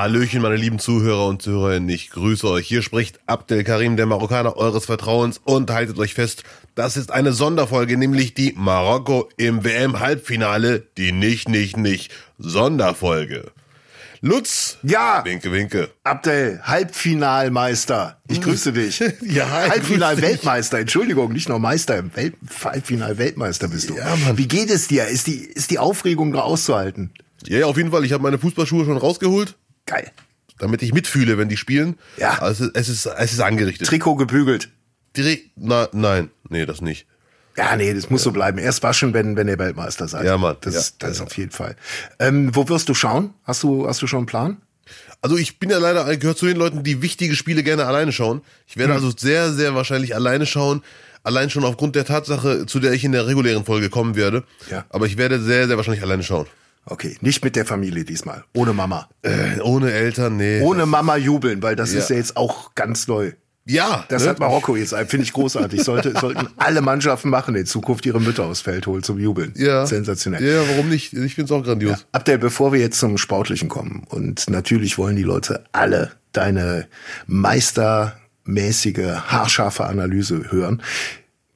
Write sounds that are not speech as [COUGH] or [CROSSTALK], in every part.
Hallöchen, meine lieben Zuhörer und Zuhörerinnen, ich grüße euch. Hier spricht Abdel Karim, der Marokkaner eures Vertrauens und haltet euch fest, das ist eine Sonderfolge, nämlich die Marokko im WM-Halbfinale, die nicht, nicht, nicht Sonderfolge. Lutz. Ja. Winke, winke. Abdel, Halbfinalmeister. Ich grüße dich. [LAUGHS] Ja, Halbfinal-Weltmeister. Entschuldigung, nicht nur Meister. im Welt Halbfinal-Weltmeister bist du. Ja, Mann. Wie geht es dir? Ist die, ist die Aufregung noch auszuhalten? Ja, ja, auf jeden Fall. Ich habe meine Fußballschuhe schon rausgeholt, Geil. damit ich mitfühle, wenn die spielen. Ja. Also es ist, es ist angerichtet. Trikot gebügelt. Direkt, na, nein, nee, das nicht. Ja, nee, das muss so bleiben. Erst waschen, wenn, wenn ihr Weltmeister seid. Ja, Mann. Das, Ja, ist, das ist ja. auf jeden Fall. Ähm, wo wirst du schauen? Hast du, hast du schon einen Plan? Also ich bin ja leider, gehört zu den Leuten, die wichtige Spiele gerne alleine schauen. Ich Hm. werde also sehr, sehr wahrscheinlich alleine schauen. Allein schon aufgrund der Tatsache, zu der ich in der regulären Folge kommen werde. Ja. Aber ich werde sehr, sehr wahrscheinlich alleine schauen. Okay, nicht mit der Familie diesmal. Ohne Mama. Äh, ohne Eltern, nee. Ohne Mama jubeln, weil das Ja. ist ja jetzt auch ganz neu. Ja. Das ne? hat Marokko jetzt, finde ich großartig. Sollte, sollten alle Mannschaften machen, in Zukunft ihre Mütter aufs Feld holen zum Jubeln. Ja. Sensationell. Ja, warum nicht? Ich find's auch grandios. Abdel, bevor wir jetzt zum Sportlichen kommen, und natürlich wollen die Leute alle deine meistermäßige, haarscharfe Analyse hören,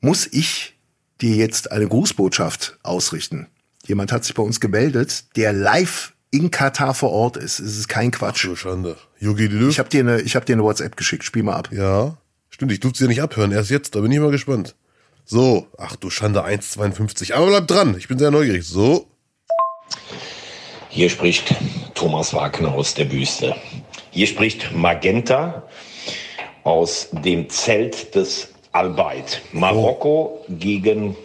muss ich dir jetzt eine Grußbotschaft ausrichten. Jemand hat sich bei uns gemeldet, der live in Katar vor Ort ist. Es ist kein Quatsch. Du Schande. Yogi Löw? Ich habe dir eine, ich habe dir eine WhatsApp geschickt. Spiel mal ab. Ja. Stimmt, ich durfte sie ja nicht abhören. Erst jetzt, da bin ich mal gespannt. So. Ach du Schande, 1,52. Aber bleib dran. Ich bin sehr neugierig. So. Hier spricht Thomas Wagner aus der Wüste. Hier spricht Magenta aus dem Zelt des Albayt. Marokko gegen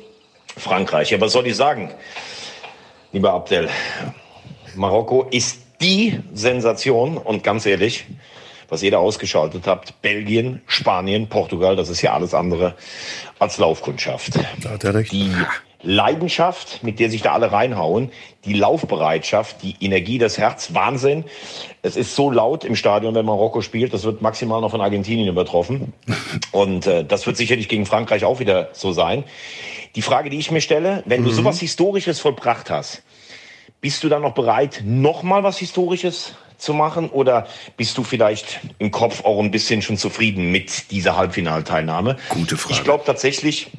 Frankreich. Ja, was soll ich sagen, lieber Abdel? Marokko ist die Sensation und ganz ehrlich, was ihr da ausgeschaltet habt, Belgien, Spanien, Portugal, das ist ja alles andere als Laufkundschaft. Da hat er recht. Die Leidenschaft, mit der sich da alle reinhauen, die Laufbereitschaft, die Energie, das Herz, Wahnsinn. Es ist so laut im Stadion, wenn Marokko spielt, das wird maximal noch von Argentinien übertroffen. [LAUGHS] Und äh, das wird sicherlich gegen Frankreich auch wieder so sein. Die Frage, die ich mir stelle, wenn du sowas Historisches vollbracht hast, bist du dann noch bereit, nochmal was Historisches zu machen? Oder bist du vielleicht im Kopf auch ein bisschen schon zufrieden mit dieser Halbfinalteilnahme? Gute Frage. Ich glaube tatsächlich,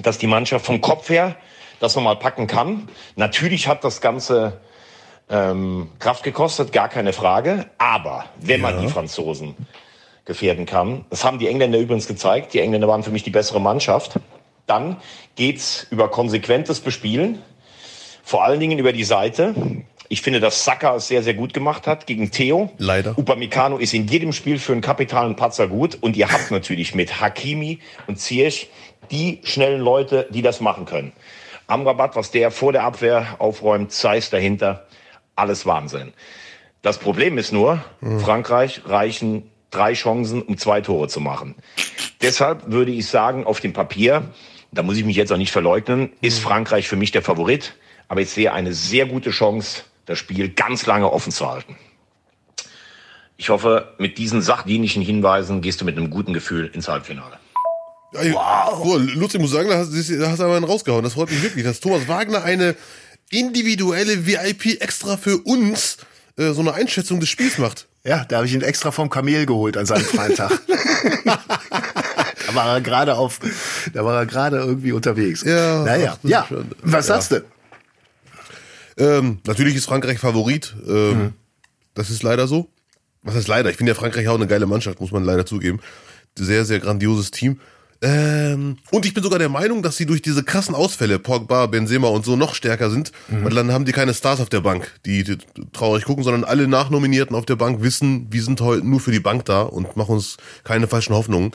dass die Mannschaft vom Kopf her das nochmal packen kann. Natürlich hat das Ganze ähm, Kraft gekostet, gar keine Frage. Aber wenn man die Franzosen gefährden kann, das haben die Engländer übrigens gezeigt, die Engländer waren für mich die bessere Mannschaft, dann geht's über konsequentes Bespielen, vor allen Dingen über die Seite. Ich finde, dass Saka es sehr, sehr gut gemacht hat gegen Theo. Leider. Upamecano ist in jedem Spiel für einen kapitalen Patzer gut. Und ihr habt natürlich mit Hakimi und Ziyech die schnellen Leute, die das machen können. Amrabat, was der vor der Abwehr aufräumt, Zeiss dahinter, alles Wahnsinn. Das Problem ist nur, Frankreich reichen drei Chancen, um zwei Tore zu machen. Deshalb würde ich sagen, auf dem Papier, da muss ich mich jetzt auch nicht verleugnen, ist Frankreich für mich der Favorit. Aber ich sehe eine sehr gute Chance, das Spiel ganz lange offen zu halten. Ich hoffe, mit diesen sachdienlichen Hinweisen gehst du mit einem guten Gefühl ins Halbfinale. Wow. Lutz, ich muss sagen, da hast, da hast du einen rausgehauen. Das freut mich wirklich, dass Thomas Wagner eine individuelle VIP extra für uns äh, so eine Einschätzung des Spiels macht. Ja, da habe ich ihn extra vom Kamel geholt an seinem freien Tag. [LAUGHS] da war er gerade auf, da war er gerade irgendwie unterwegs. Ja, naja, ach, ja. Schande. Was Ja. sagst du? Ähm, natürlich ist Frankreich Favorit. Ähm, Mhm. Das ist leider so. Was heißt leider? Ich finde ja Frankreich auch eine geile Mannschaft, muss man leider zugeben. Sehr, sehr grandioses Team. Ähm, und ich bin sogar der Meinung, dass sie durch diese krassen Ausfälle, Pogba, Benzema und so, noch stärker sind. Mhm. Weil dann haben die keine Stars auf der Bank, die, die traurig gucken, sondern alle Nachnominierten auf der Bank wissen, wir sind heute nur für die Bank da und machen uns keine falschen Hoffnungen.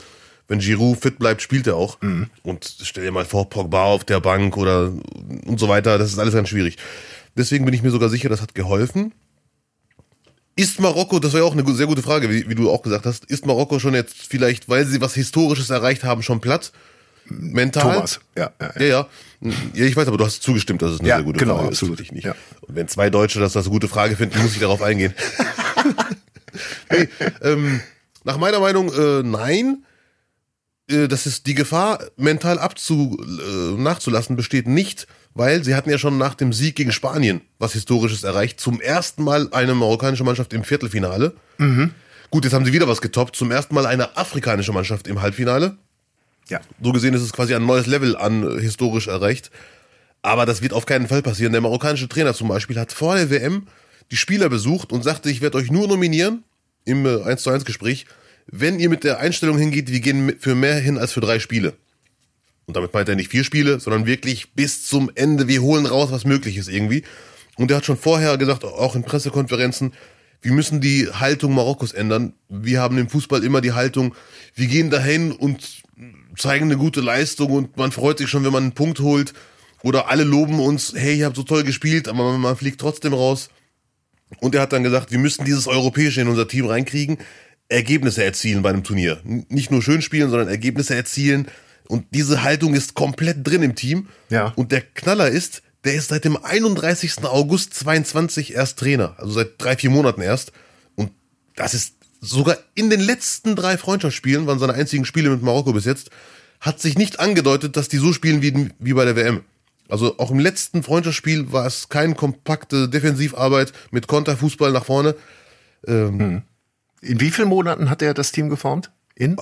Wenn Giroud fit bleibt, spielt er auch. Mhm. Und stell dir mal vor, Pogba auf der Bank oder und so weiter, das ist alles ganz schwierig. Deswegen bin ich mir sogar sicher, das hat geholfen. Ist Marokko, das war ja auch eine sehr gute Frage, wie, wie du auch gesagt hast, ist Marokko schon jetzt vielleicht, weil sie was Historisches erreicht haben, schon platt? Mental? Thomas. Ja, ja, ja. Ja, ja. Ich weiß, aber du hast zugestimmt, dass es eine Ja, sehr gute genau, Frage absolut. ist. Ich nicht. Ja. Und wenn zwei Deutsche das als eine gute Frage finden, muss ich darauf eingehen. [LAUGHS] hey, ähm, nach meiner Meinung, äh, nein. Äh, das ist die Gefahr, mental abzu, äh, nachzulassen, besteht nicht, weil sie hatten ja schon nach dem Sieg gegen Spanien was Historisches erreicht. Zum ersten Mal eine marokkanische Mannschaft im Viertelfinale. Gut, jetzt haben sie wieder was getoppt. Zum ersten Mal eine afrikanische Mannschaft im Halbfinale. Ja. So gesehen ist es quasi ein neues Level an äh, historisch erreicht. Aber das wird auf keinen Fall passieren. Der marokkanische Trainer zum Beispiel hat vor der WM die Spieler besucht und sagte, ich werde euch nur nominieren im äh, 1 zu 1 Gespräch, wenn ihr mit der Einstellung hingeht, wir gehen für mehr hin als für drei Spiele. Und damit meint er nicht vier Spiele, sondern wirklich bis zum Ende. Wir holen raus, was möglich ist irgendwie. Und er hat schon vorher gesagt, auch in Pressekonferenzen, wir müssen die Haltung Marokkos ändern. Wir haben im Fußball immer die Haltung, wir gehen dahin und zeigen eine gute Leistung und man freut sich schon, wenn man einen Punkt holt. Oder alle loben uns, hey, ihr habt so toll gespielt, aber man fliegt trotzdem raus. Und er hat dann gesagt, wir müssen dieses Europäische in unser Team reinkriegen, Ergebnisse erzielen bei einem Turnier. Nicht nur schön spielen, sondern Ergebnisse erzielen. Und diese Haltung ist komplett drin im Team. Ja. Und der Knaller ist, der ist seit dem 31. August 22 erst Trainer. Also seit drei, vier Monaten erst. Und das ist sogar in den letzten drei Freundschaftsspielen, waren seine einzigen Spiele mit Marokko bis jetzt, hat sich nicht angedeutet, dass die so spielen wie, wie bei der WM. Also auch im letzten Freundschaftsspiel war es keine kompakte Defensivarbeit mit Konterfußball nach vorne. In wie vielen Monaten hat er das Team geformt? In?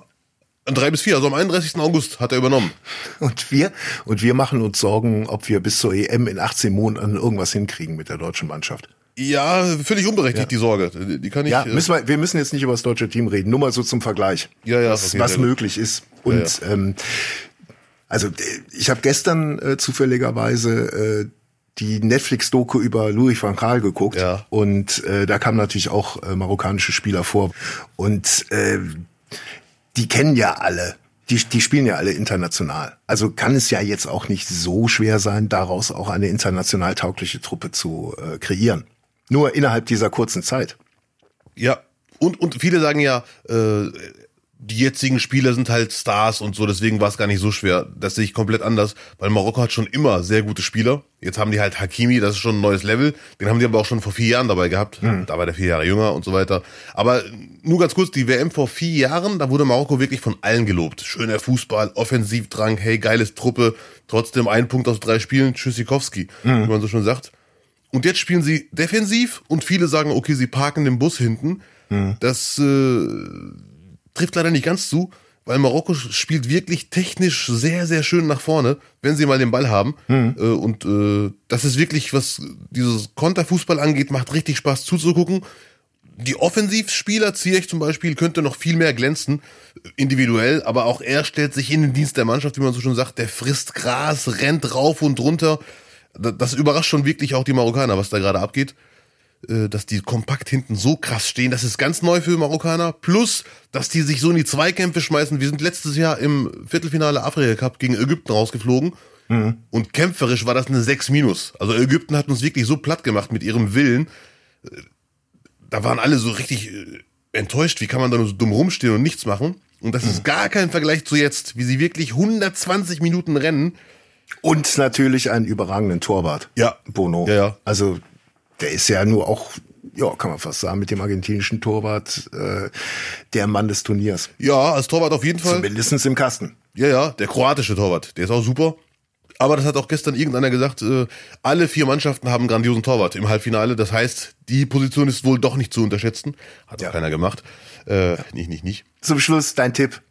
An drei bis vier, also am 31. August hat er übernommen. [LAUGHS] Und wir, und wir machen uns Sorgen, ob wir bis zur EM in 18 Monaten irgendwas hinkriegen mit der deutschen Mannschaft. Ja, völlig unberechtigt die Sorge. Die kann ich. Ja, äh, müssen wir, wir müssen jetzt nicht über das deutsche Team reden, nur mal so zum Vergleich. Ja, ja, was, was möglich ist. Und Ähm, also äh, ich habe gestern äh, zufälligerweise äh, die Netflix-Doku über Louis van Gaal geguckt Ja. und äh, da kamen natürlich auch äh, marokkanische Spieler vor und äh, die kennen ja alle. Die, die spielen ja alle international. Also kann es ja jetzt auch nicht so schwer sein, daraus auch eine international taugliche Truppe zu äh, kreieren. Nur innerhalb dieser kurzen Zeit. Ja, und, und viele sagen ja, äh, die jetzigen Spieler sind halt Stars und so, deswegen war es gar nicht so schwer. Das sehe ich komplett anders, weil Marokko hat schon immer sehr gute Spieler. Jetzt haben die halt Hakimi, das ist schon ein neues Level. Den haben die aber auch schon vor vier Jahren dabei gehabt. Da war der vier Jahre jünger und so weiter. Aber nur ganz kurz, die WM vor vier Jahren, da wurde Marokko wirklich von allen gelobt. Schöner Fußball, Offensivdrang, hey, geiles Truppe, trotzdem ein Punkt aus drei Spielen, Tschüssikowski, wie man so schon sagt. Und jetzt spielen sie defensiv und viele sagen, okay, sie parken den Bus hinten. Das äh, trifft leider nicht ganz zu, weil Marokko spielt wirklich technisch sehr, sehr schön nach vorne, wenn sie mal den Ball haben. Äh, und äh, das ist wirklich, was dieses Konterfußball angeht, macht richtig Spaß zuzugucken. Die Offensivspieler, Ziyech zum Beispiel, könnte noch viel mehr glänzen, individuell, aber auch er stellt sich in den Dienst der Mannschaft, wie man so schon sagt, der frisst Gras, rennt rauf und runter. Da- Das überrascht schon wirklich auch die Marokkaner, was da gerade abgeht dass die kompakt hinten so krass stehen. Das ist ganz neu für Marokkaner. Plus, dass die sich so in die Zweikämpfe schmeißen. Wir sind letztes Jahr im Viertelfinale Afrika Cup gegen Ägypten rausgeflogen. Und kämpferisch war das eine 6 minus. Also Ägypten hat uns wirklich so platt gemacht mit ihrem Willen. Äh, Da waren alle so richtig äh, enttäuscht. Wie kann man da nur so dumm rumstehen und nichts machen? Und das ist gar kein Vergleich zu jetzt, wie sie wirklich 120 Minuten rennen. Und natürlich einen überragenden Torwart. Ja. Bono. Ja, ja. Also der ist ja nur auch, ja, kann man fast sagen, mit dem argentinischen Torwart äh, der Mann des Turniers. Ja, als Torwart auf jeden Fall. Zumindest im Kasten. Ja, ja, der kroatische Torwart, der ist auch super. Aber das hat auch gestern irgendeiner gesagt, äh, alle vier Mannschaften haben einen grandiosen Torwart im Halbfinale. Das heißt, die Position ist wohl doch nicht zu unterschätzen. Hat Ja. auch keiner gemacht. Äh, Nicht, nicht, nicht. Zum Schluss dein Tipp.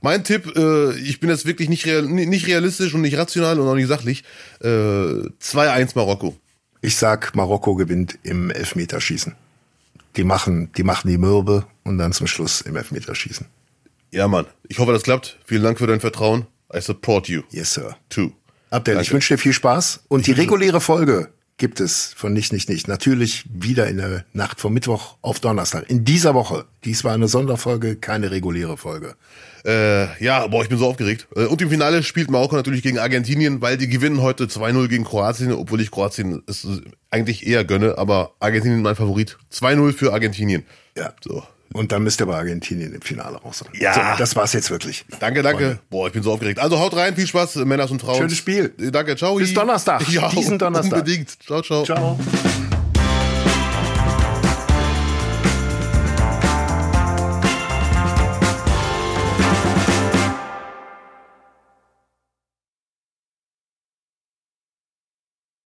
Mein Tipp, äh, ich bin jetzt wirklich nicht, real, nicht realistisch und nicht rational und auch nicht sachlich. Äh, 2-1 Marokko. Ich sag, Marokko gewinnt im Elfmeterschießen. Die machen, die machen die Mürbe und dann zum Schluss im Elfmeterschießen. Ja, Mann. Ich hoffe, das klappt. Vielen Dank für dein Vertrauen. I support you. Yes, Sir. Too. Abdel, ich Danke. wünsche dir viel Spaß. Und die reguläre Folge gibt es von Nicht, Nicht, Nicht. Natürlich wieder in der Nacht vom Mittwoch auf Donnerstag. In dieser Woche. Dies war eine Sonderfolge, keine reguläre Folge. Äh, ja, boah, ich bin so aufgeregt. Äh, Und im Finale spielt Marokko natürlich gegen Argentinien, weil die gewinnen heute 2-0 gegen Kroatien, obwohl ich Kroatien es eigentlich eher gönne, aber Argentinien mein Favorit. 2-0 für Argentinien. Ja. So. Und dann müsst ihr bei Argentinien im Finale raus sein. Ja. So, das war's jetzt wirklich. Danke, danke. Boah, ich bin so aufgeregt. Also haut rein, viel Spaß, Männers und Frauen. Schönes Spiel. Danke, ciao. Bis Donnerstag, Ja, diesen Donnerstag. Unbedingt. Ciao, ciao. Ciao.